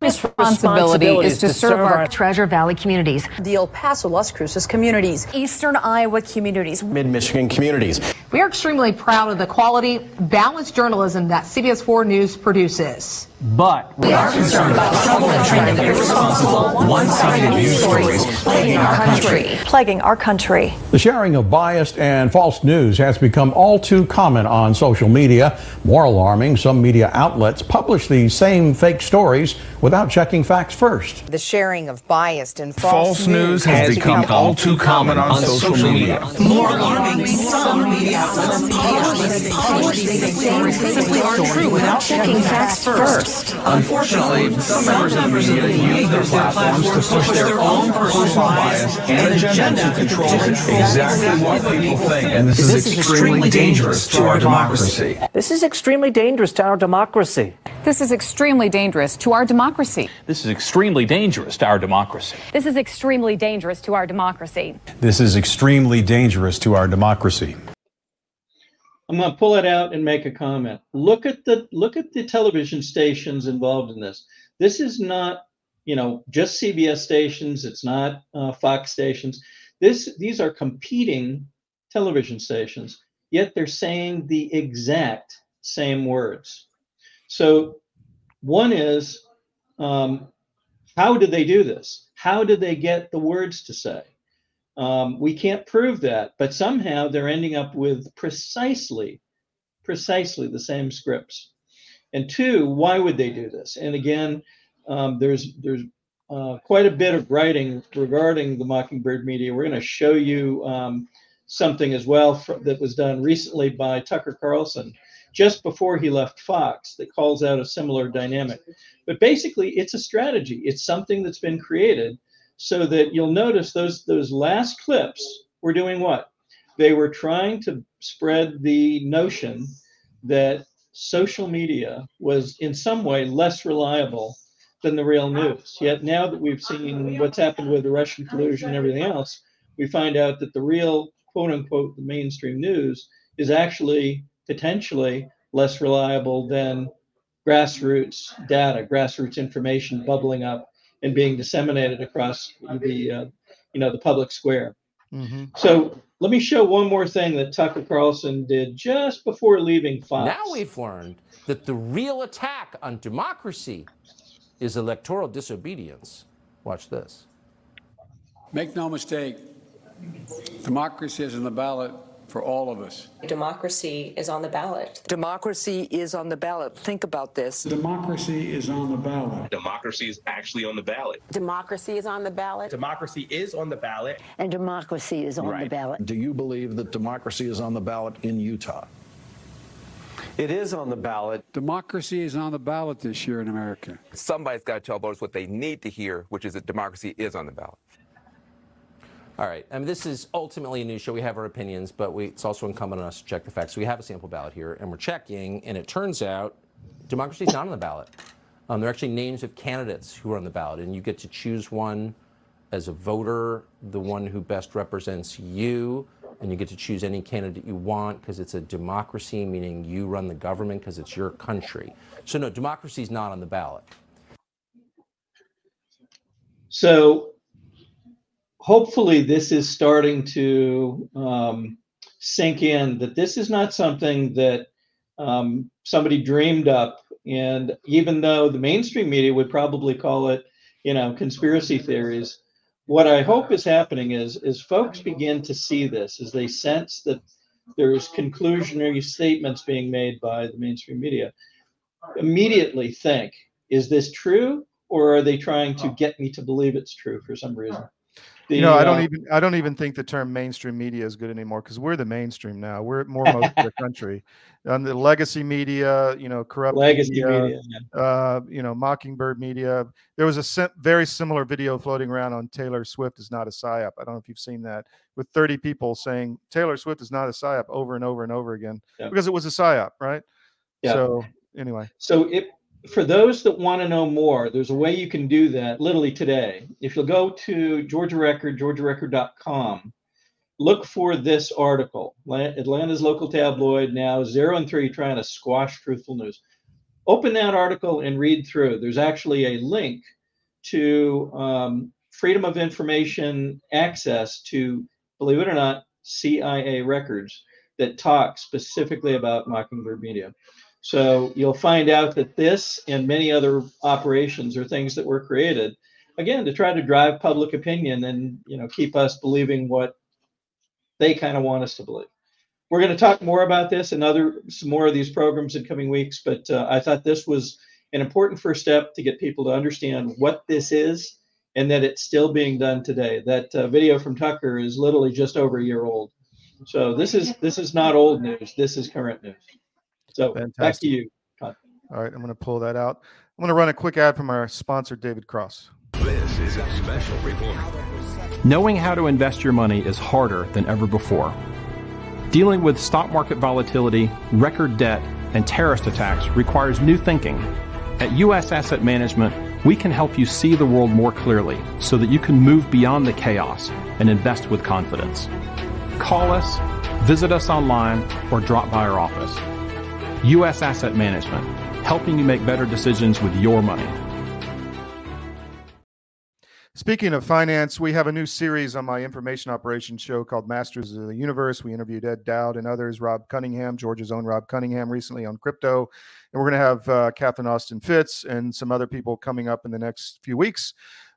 responsibility is to serve our Treasure Valley communities. the El Paso, Las Cruces communities. eastern Iowa communities. Mid Michigan communities. We are extremely proud of the quality, balanced journalism that CBS 4 News produces. But we are concerned about trouble and trending irresponsible, one-sided news stories plaguing our country. Plaguing our country. The sharing of biased and false news has become all too common on social media. More alarming, some media outlets publish these same fake stories without checking facts first. The sharing of biased and false, False news has become all too common on social media. More alarming, some media outlets publish these same fake stories without checking facts first. Unfortunately, some members of the media use their platforms to push their own personal bias and agenda to control exactly what people think. And this is extremely dangerous to our democracy. This is extremely dangerous to our democracy. This is extremely dangerous to our democracy. This is extremely dangerous to our democracy. This is extremely dangerous to our democracy. This is extremely dangerous to our democracy. I'm going to pull it out and make a comment. Look at the look at the television stations involved in this. This is not, you know, just CBS stations. It's not uh, Fox stations. This these are competing television stations. Yet they're saying the exact same words. So one is, um, how did they do this? How do they get the words to say? Um, we can't prove that, but somehow they're ending up with precisely, precisely the same scripts. And two, why would they do this? And again, um, there's there's uh, quite a bit of writing regarding the Mockingbird media. We're going to show you um, something as well for, that was done recently by Tucker Carlson just before he left Fox that calls out a similar dynamic. But basically, it's a strategy. It's something that's been created so that you'll notice those those last clips were doing what? They were trying to spread the notion that social media was in some way less reliable than the real news. Yet now that we've seen what's happened with the Russian collusion and everything else, we find out that the real quote unquote the mainstream news is actually potentially less reliable than grassroots data, grassroots information bubbling up and being disseminated across the uh, you know the public square. Mm-hmm. So let me show one more thing that Tucker Carlson did just before leaving Fox. Now we've learned that the real attack on democracy is electoral disobedience. Watch this. Make no mistake, democracy is in the ballot for all of us. Democracy is on the ballot. Democracy is on the ballot. Think about this. Democracy is on the ballot. Democracy is actually on the ballot. Democracy is on the ballot. Democracy is on the ballot. And democracy is on Right. the ballot. Do you believe that democracy is on the ballot in Utah? It is on the ballot. Democracy is on the ballot this year in America. Somebody's got to tell voters what they need to hear, which is that democracy is on the ballot. All right. I mean, this is ultimately a news show. We have our opinions, but we, it's also incumbent on us to check the facts. So we have a sample ballot here, and we're checking, and it turns out democracy is not on the ballot. Um, there are actually names of candidates who are on the ballot, and you get to choose one as a voter, the one who best represents you, and you get to choose any candidate you want because it's a democracy, meaning you run the government because it's your country. So no, democracy is not on the ballot. So hopefully this is starting to um, sink in that this is not something that um, somebody dreamed up. And even though the mainstream media would probably call it, you know, conspiracy theories, what I hope is happening is is folks begin to see this as they sense that there's conclusionary statements being made by the mainstream media. Immediately think, is this true, or are they trying to get me to believe it's true for some reason? You know, I don't uh, even I don't even think the term mainstream media is good anymore because we're the mainstream now. We're more most of the country. and the legacy media, you know, corrupt Legacy media, uh, you know, Mockingbird media. There was a sim- very similar video floating around on Taylor Swift is not a psyop. I don't know if you've seen that with 30 people saying Taylor Swift is not a psyop over and over and over again Yeah. because it was a psyop, right? Yeah. So anyway, So if for those that want to know more, there's a way you can do that literally today. If you'll go to Georgia Record, georgiarecord.com, look for this article. Atlanta's local tabloid now zero and three trying to squash truthful news. Open that article and read through. There's actually a link to um, freedom of information access to, believe it or not, CIA records that talk specifically about Mockingbird Media. So you'll find out that this and many other operations are things that were created, again, to try to drive public opinion and you know keep us believing what they kind of want us to believe. We're going to talk more about this and other some more of these programs in coming weeks, but uh, I thought this was an important first step to get people to understand what this is and that it's still being done today. That uh, video from Tucker is literally just over a year old. So this is this is not old news. This is current news. So back to you. Todd. all right, I'm going to pull that out. I'm going to run a quick ad from our sponsor, David Cross. This is a special report. Knowing how to invest your money is harder than ever before. Dealing with stock market volatility, record debt, and terrorist attacks requires new thinking. At U.S. Asset Management, we can help you see the world more clearly so that you can move beyond the chaos and invest with confidence. Call us, visit us online, or drop by our office. U.S. Asset Management, helping you make better decisions with your money. Speaking of finance, we have a new series on my information operations show called Masters of the Universe. We interviewed Ed Dowd and others, Rob Cunningham, Georgia's own Rob Cunningham, recently on crypto. And we're going to have uh, Catherine Austin Fitts and some other people coming up in the next few weeks.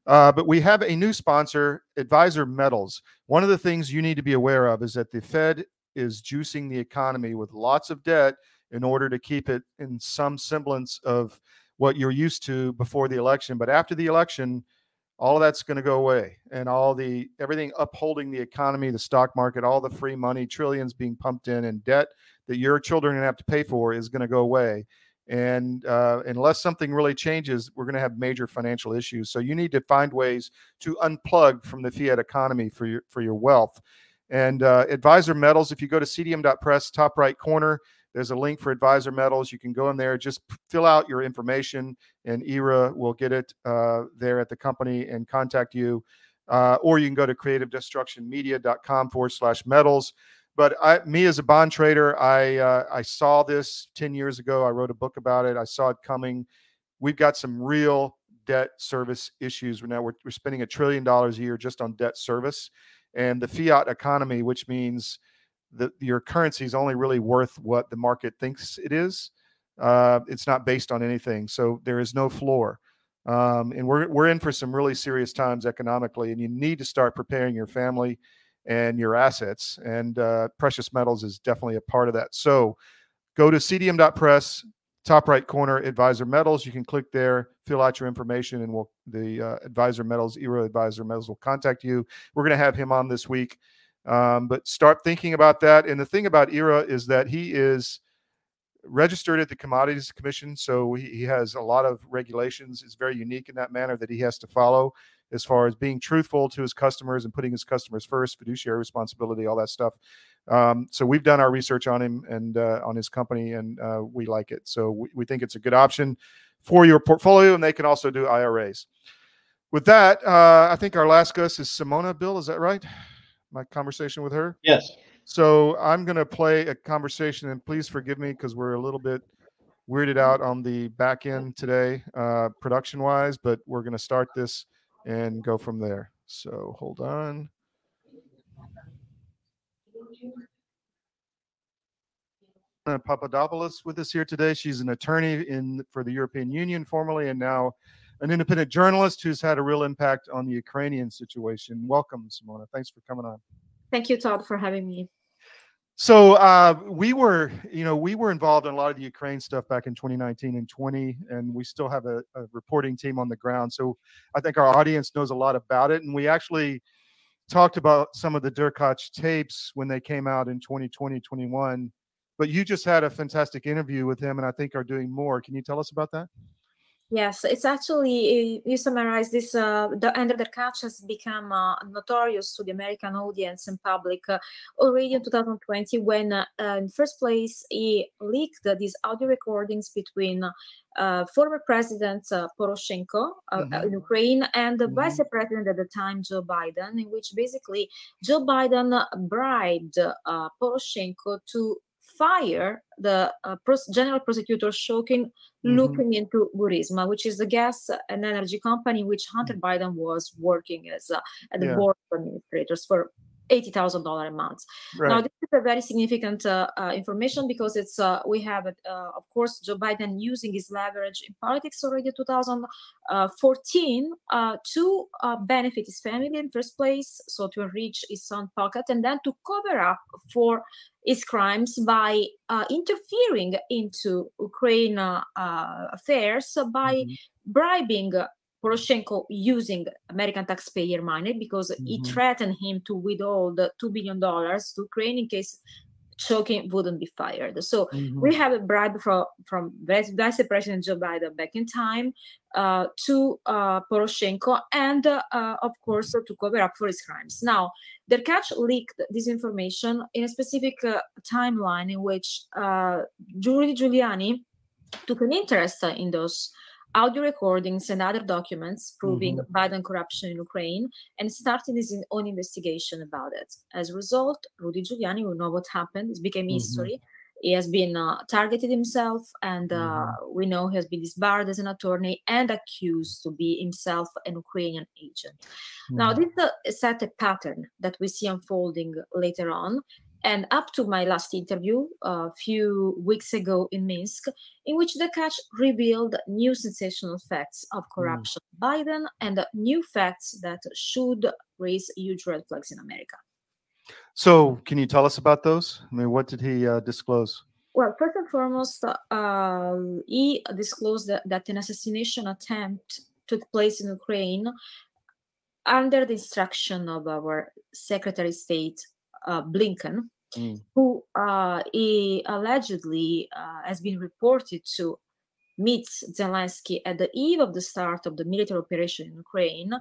Uh, but we have a new sponsor, Advisor Metals. One of the things you need to be aware of is that the Fed is juicing the economy with lots of debt in order to keep it in some semblance of what you're used to before the election. But after the election, all of that's going to go away and all the everything upholding the economy the stock market all the free money trillions being pumped in and debt that your children are going to have to pay for is going to go away and uh, unless something really changes we're going to have major financial issues so you need to find ways to unplug from the fiat economy for your for your wealth and uh, advisor metals if you go to cdm.press top right corner there's a link for advisor metals. You can go in there just fill out your information and Ira will get it uh, there at the company and contact you. Uh, or you can go to creativedestructionmedia.com forward slash metals. But I, me as a bond trader i uh, i saw this 10 years ago. I wrote a book about it. I saw it coming. We've got some real debt service issues now. We're, we're spending a trillion dollars a year just on debt service. And the fiat economy which means that your currency is only really worth what the market thinks it is uh, it's not based on anything so there is no floor. Um, and we're, we're in for some really serious times economically and you need to start preparing your family and your assets and uh, precious metals is definitely a part of that. So go to cdm.press top right corner advisor metals. You can click there fill out your information and we'll the uh, advisor metals Ira advisor metals will contact you. We're going to have him on this week um, but start thinking about that and the thing about Ira is that he is registered at the commodities commission so he, he has a lot of regulations. It's very unique in that manner that he has to follow as far as being truthful to his customers and putting his customers first fiduciary responsibility all that stuff. Um, so we've done our research on him and uh, on his company and uh, we like it. So we, we think it's a good option for your portfolio and they can also do iras with that uh, i think our last guest is simona bill is that right my conversation with her Yes. so I'm going to play a conversation, and please forgive me because we're a little bit weirded out on the back end today, uh, production wise, but we're going to start this and go from there. So hold on. Uh, Papadopoulos with us here today. She's an attorney in for the European Union formerly, and now an independent journalist who's had a real impact on the Ukrainian situation. Welcome, Simona. Thanks for coming on. Thank you, Todd, for having me. So uh, we were, you know, we were involved in a lot of the Ukraine stuff back in 2019 and 20, and we still have a, a reporting team on the ground. So I think our audience knows a lot about it, and we actually talked about some of the Derkach tapes when they came out in 2020, 21. But you just had a fantastic interview with him, and I think are doing more. Can you tell us about that? Yes, it's actually you summarize this. Uh, the Andriy Derkach has become uh, notorious to the American audience and public uh, already in 2020 when, uh, in first place, he leaked these audio recordings between uh, former President uh, Poroshenko Mhm. in Ukraine and the Mhm. Vice President at the time, Joe Biden, in which basically Joe Biden bribed uh, Poroshenko to fire the uh, pros- general prosecutor Shokin Mhm. looking into Burisma, which is the gas and energy company which Hunter Biden was working as uh, at the Yeah. board of administrators for eighty thousand dollar a month. Now this is a very significant uh, uh, information because it's uh, we have uh, of course Joe Biden using his leverage in politics already 2014 uh, to uh, benefit his family in first place, so to enrich his own pocket, and then to cover up for his crimes by uh, interfering into Ukraine affairs by bribing uh, Poroshenko using American taxpayer money because he Mhm. threatened him to withhold the $2 billion to Ukraine in case Shokin wouldn't be fired. So Mhm. we have a bribe from, from Vice President Joe Biden back in time uh, to uh, Poroshenko and, uh, uh, of course, to cover up for his crimes. Now, Derkach leaked this information in a specific uh, timeline in which uh, Rudy Giuliani took an interest uh, in those audio recordings and other documents proving Mhm. Biden corruption in Ukraine and started his own investigation about it. As a result, Rudy Giuliani will know what happened. It became Mhm. history. He has been uh, targeted himself, and uh, we know he has been disbarred as an attorney and accused to be himself an Ukrainian agent. Now, Mhm. this uh, set a pattern that we see unfolding later on. And up to my last interview a few weeks ago in Minsk, in which Derkach revealed new sensational facts of corruption Biden and new facts that should raise huge red flags in America. So, can you tell us about those? I mean, what did he uh, disclose? Well, first and foremost, uh, he disclosed that, that an assassination attempt took place in Ukraine under the instruction of our Secretary of State uh, Blinken, Mm. who uh, he allegedly uh, has been reported to meet Zelensky at the eve of the start of the military operation in Ukraine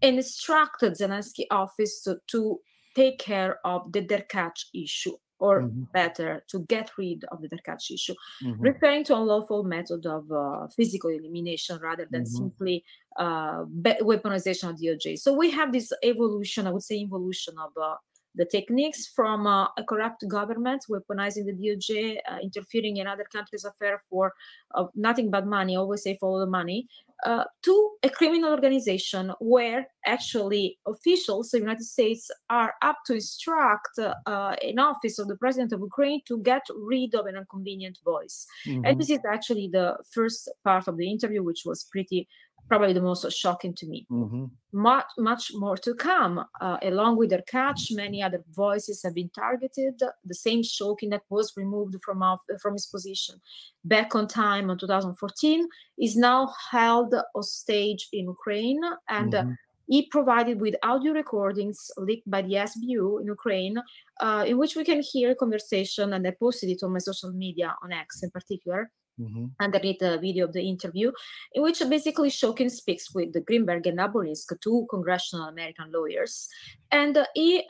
and instructed Zelensky office to, to take care of the Derkach issue, or Mhm. better, to get rid of the Derkach issue, Mhm. referring to unlawful method of uh, physical elimination rather than Mhm. simply uh, be- weaponization of DOJ. So we have this evolution, I would say, evolution of uh, the techniques from uh, a corrupt government weaponizing the DOJ, uh, interfering in other countries' affairs for uh, nothing but money. Always say follow the money. Uh, to a criminal organization where actually officials of the United States are up to instruct uh, an office of the president of Ukraine to get rid of an inconvenient voice. Mhm. And this is actually the first part of the interview, which was pretty probably the most shocking to me Mhm. much much more to come uh, along with their catch many other voices have been targeted the same Shokin that was removed from off, from his position back on time in 2014 is now held hostage in ukraine and uh, Mhm. he provided with audio recordings leaked by the SBU in Ukraine, uh, in which we can hear a conversation, and I posted it on my social media on X in particular, Mhm. underneath the video of the interview, in which basically Shokin speaks with the Greenberg and Aburinsk, two congressional American lawyers, and uh, he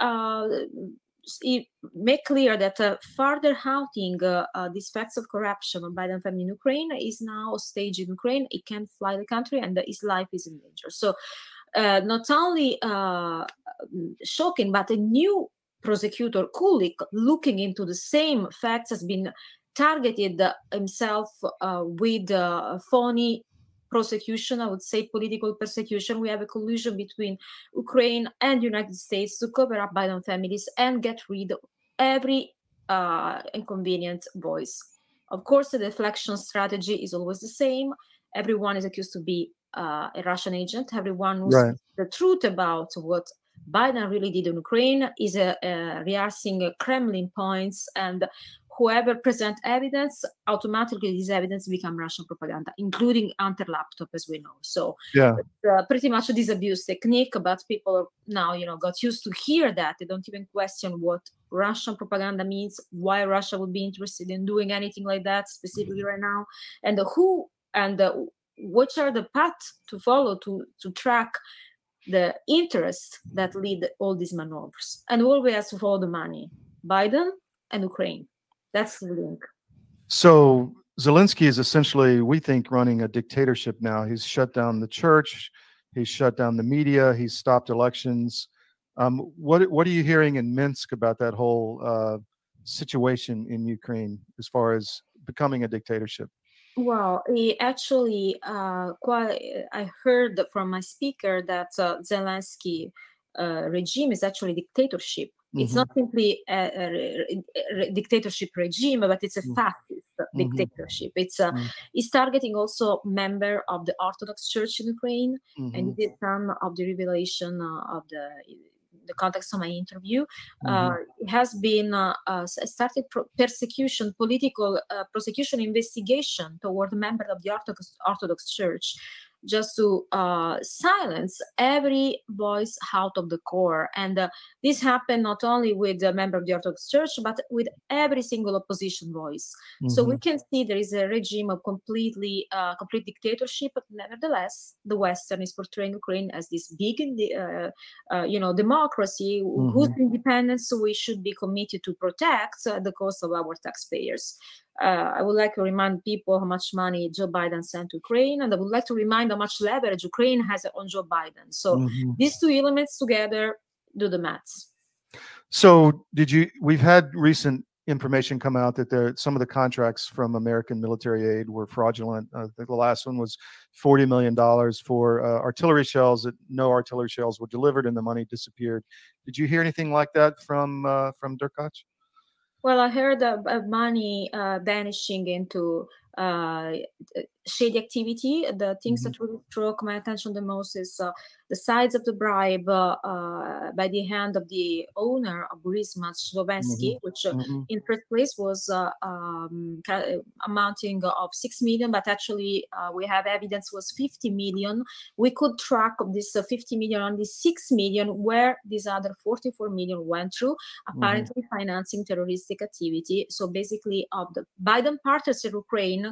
he made clear that uh, further outing uh, uh, these facts of corruption on Biden family in Ukraine is now staged in Ukraine. He can't fly the country, and his life is in danger. So, not only shocking, but a new prosecutor Kulik looking into the same facts has been targeted himself uh, with uh, phony prosecution, I would say political persecution. We have a collusion between Ukraine and United States to cover up Biden families and get rid of every uh, inconvenient voice. Of course, the deflection strategy is always the same. Everyone is accused to be uh, a Russian agent. Everyone who Right. the truth about what Biden really did in Ukraine is uh, rehearsing Kremlin points, and whoever present evidence, automatically this evidence become Russian propaganda, including Hunter laptop, as we know. So Yeah. uh, pretty much this abuse technique, but people now, you know, got used to hear that. They don't even question what Russian propaganda means, why Russia would be interested in doing anything like that specifically right now, and who and uh, which are the path to follow to to track the interests that lead all these maneuvers. And who always follow the money? Biden and Ukraine. That's the link. So Zelensky is essentially, we think, running a dictatorship now. He's shut down the church, he's shut down the media, he's stopped elections. Um, what what are you hearing in Minsk about that whole uh, situation in Ukraine as far as becoming a dictatorship? Well, he actually, uh, quite, I heard from my speaker that uh, Zelensky uh, regime is actually dictatorship. It's Mhm. not simply a, a re- dictatorship regime, but it's a Mm. fascist Mhm. dictatorship. It's uh, Mm. it's targeting also member of the Orthodox Church in Ukraine, and Mhm. this is some of the revelation uh, of the the context of my interview. Uh, Mhm. it has been uh, uh, started pro- persecution, political uh, prosecution investigation toward member of the Orthodox Orthodox Church, just to uh, silence every voice out of the core. And uh, this happened not only with a member of the Orthodox Church, but with every single opposition voice. So we Mhm. can see there is a regime of completely uh, complete dictatorship, but nevertheless, the Western is portraying Ukraine as this big, uh, uh, you know, democracy wh- whose independence we should be committed to protect at the cost of our taxpayers. Uh, I would like to remind people how much money Joe Biden sent to Ukraine, and I would like to remind how much leverage Ukraine has on Joe Biden. So Mhm. these two elements together do the maths. So, did you? We've had recent information come out that there some of the contracts from American military aid were fraudulent. I Uh, the last one was forty million dollars for uh, artillery shells that no artillery shells were delivered, and the money disappeared. Did you hear anything like that from uh, from Derkach? Well, I heard of, of money uh, vanishing into uh, shady activity. The things Mm-hmm. that really struck my attention the most is uh, the size of the bribe uh, uh, by the hand of the owner of Burisma, Zlochevsky, Mhm. which uh, Mhm. in first place was uh, um, amounting of 6 million, but actually uh, we have evidence was 50 million. We could track this uh, 50 million, only 6 million, where these other 44 million went through, apparently financing terroristic activity. So basically of the Biden partners in Ukraine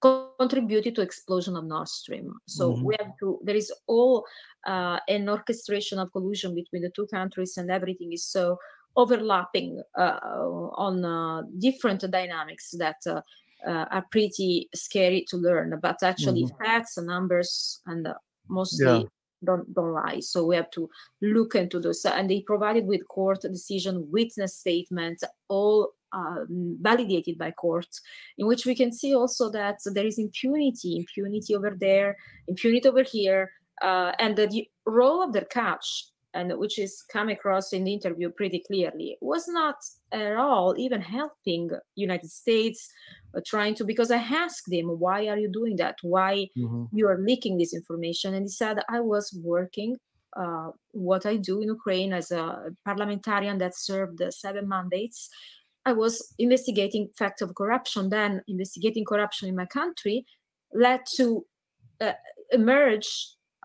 co- contributed to explosion of Nord Stream. So Mhm. we have to, there is all uh, an orchestration of collusion between the two countries and everything is so overlapping uh, on uh, different dynamics that uh, uh, are pretty scary to learn. But actually, Mhm. facts and numbers and uh, mostly don't don't lie. So we have to look into those. And they provided with court decision, witness statements, all um, validated by courts, in which we can see also that there is impunity, impunity over there, impunity over here, uh, and the, role of Derkach and which is come across in the interview pretty clearly was not at all even helping united states uh, trying to because i asked him why are you doing that why Mhm. you are leaking this information and he said i was working uh, what i do in ukraine as a parliamentarian that served seven mandates i was investigating facts of corruption then investigating corruption in my country led to uh, emerge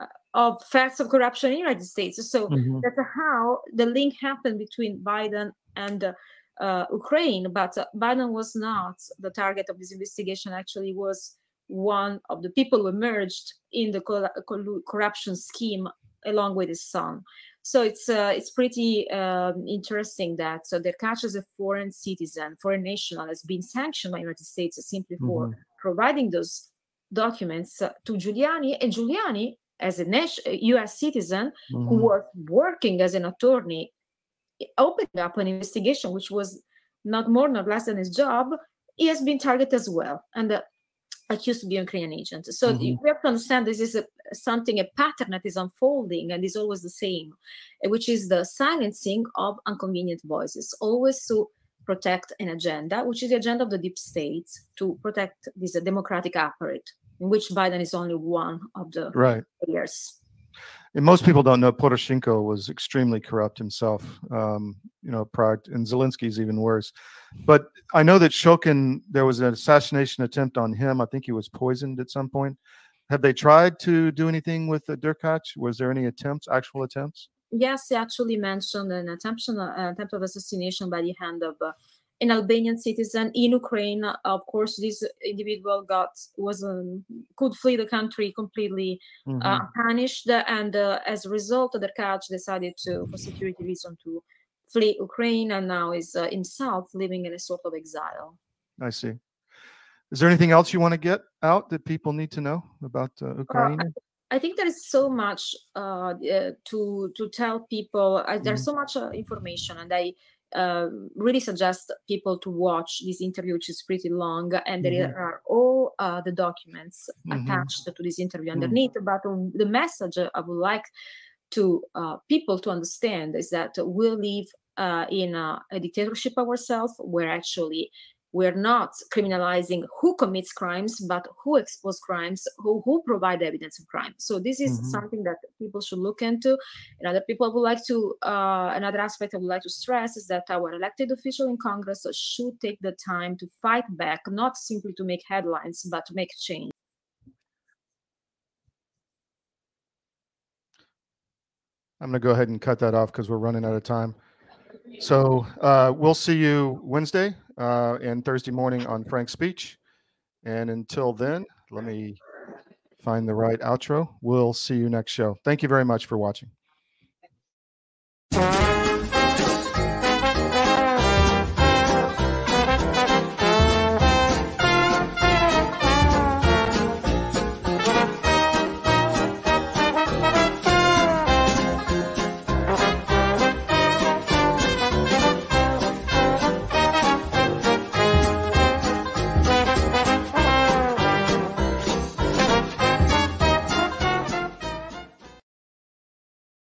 uh, of facts of corruption in the United States. So Mhm. that's how the link happened between Biden and uh, uh, Ukraine. But uh, Biden was not the target of this investigation. Actually, was one of the people who emerged in the corruption scheme along with his son. So it's uh, it's pretty um, interesting that so Derkach as a foreign citizen, foreign national, has been sanctioned by United States simply for Mhm. providing those documents uh, to Giuliani, and Giuliani, as a U.S. citizen who Mhm. was working as an attorney, opened up an investigation which was not more nor less than his job. He has been targeted as well, and uh, accused to be a Ukrainian agent. So Mhm. you have to understand this is a, something, a pattern that is unfolding and is always the same, uh, which is the silencing of inconvenient voices, always to protect an agenda, which is the agenda of the deep state to protect this democratic apparatus, in which Biden is only one of the Right. players. And most people don't know Poroshenko was extremely corrupt himself. Um, you know, prior and Zelensky's even worse. But I know that Shokin, there was an assassination attempt on him. I think he was poisoned at some point. Have they tried to do anything with the Derkach? Was there any attempts, actual attempts? Yes, he actually mentioned an attempt, an attempt of assassination by the hand of uh, an Albanian citizen in Ukraine. Of course, this individual got was um, could flee the country completely uh, Mhm. punished, and uh, as a result, Derkach decided to, for security reason, to flee Ukraine, and now is uh, himself living in a sort of exile. I see. Is there anything else you want to get out that people need to know about uh, Uh, Ukraine? I, think there is so much uh, uh, to to tell people. Uh, there's Mhm. so much uh, information, and I uh, really suggest people to watch this interview, which is pretty long, and there Mhm. are all uh, the documents Mhm. attached to this interview Mhm. underneath. But um, the message I would like to uh, people to understand is that we live uh, in a, a dictatorship ourselves, where actually we're not criminalizing who commits crimes, but who expose crimes, who, who provide evidence of crime. So this is Mhm. something that people should look into. And other people would like to, uh, another aspect I would like to stress is that our elected official in Congress should take the time to fight back, not simply to make headlines, but to make change. I'm going to go ahead and cut that off because we're running out of time. So uh, we'll see you Wednesday uh, and Thursday morning on FrankSpeech. And until then, let me find the right outro. We'll see you next show. Thank you very much for watching.